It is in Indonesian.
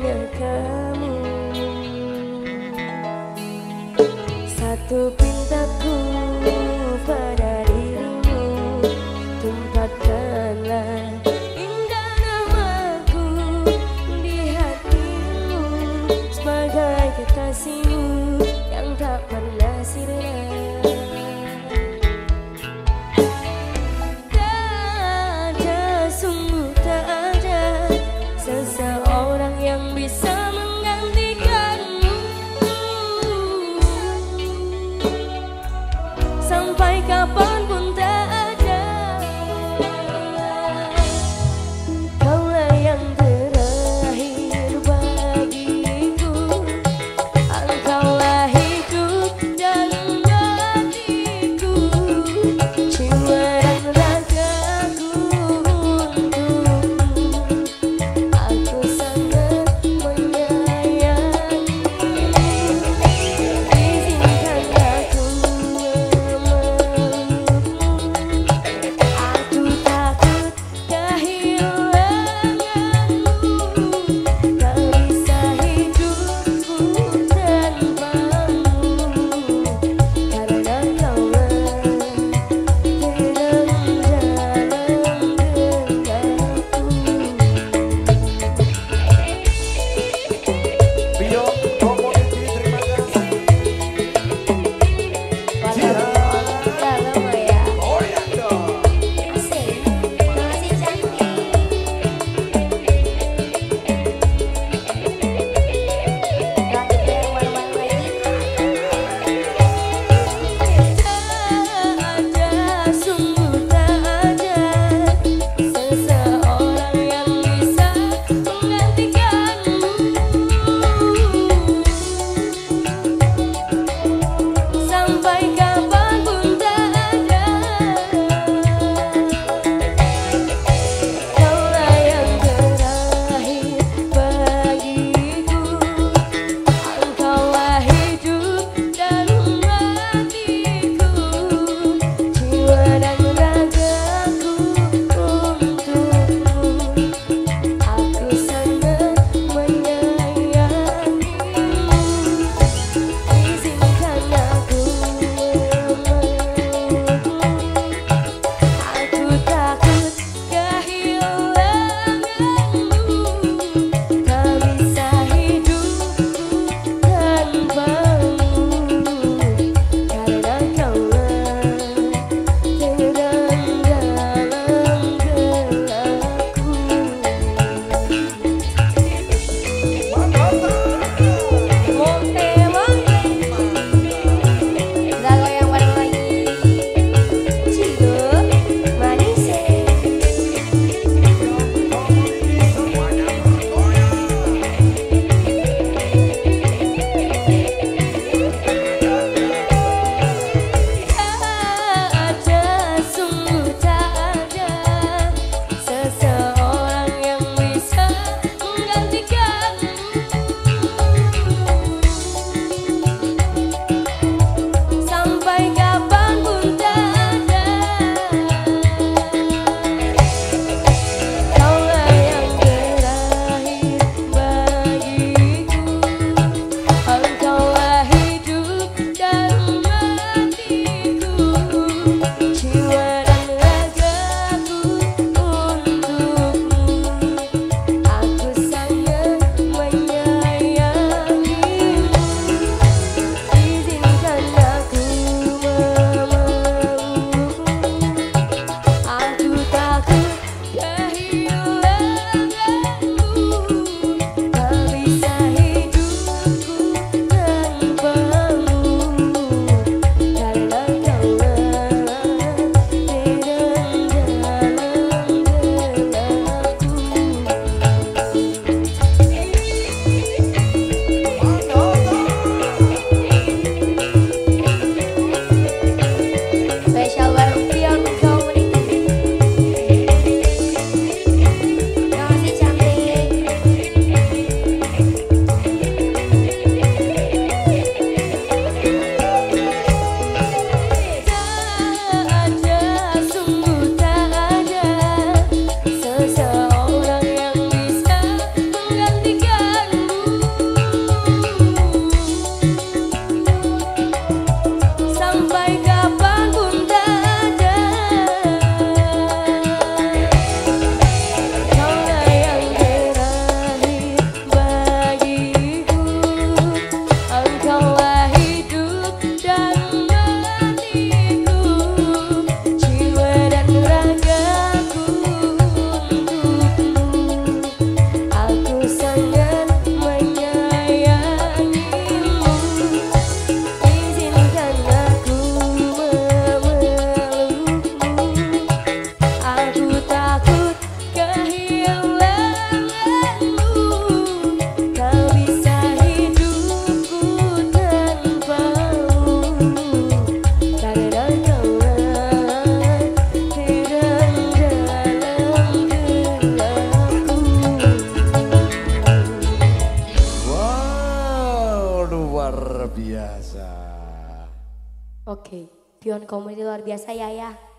America. Oke, pion community luar biasa ya ya.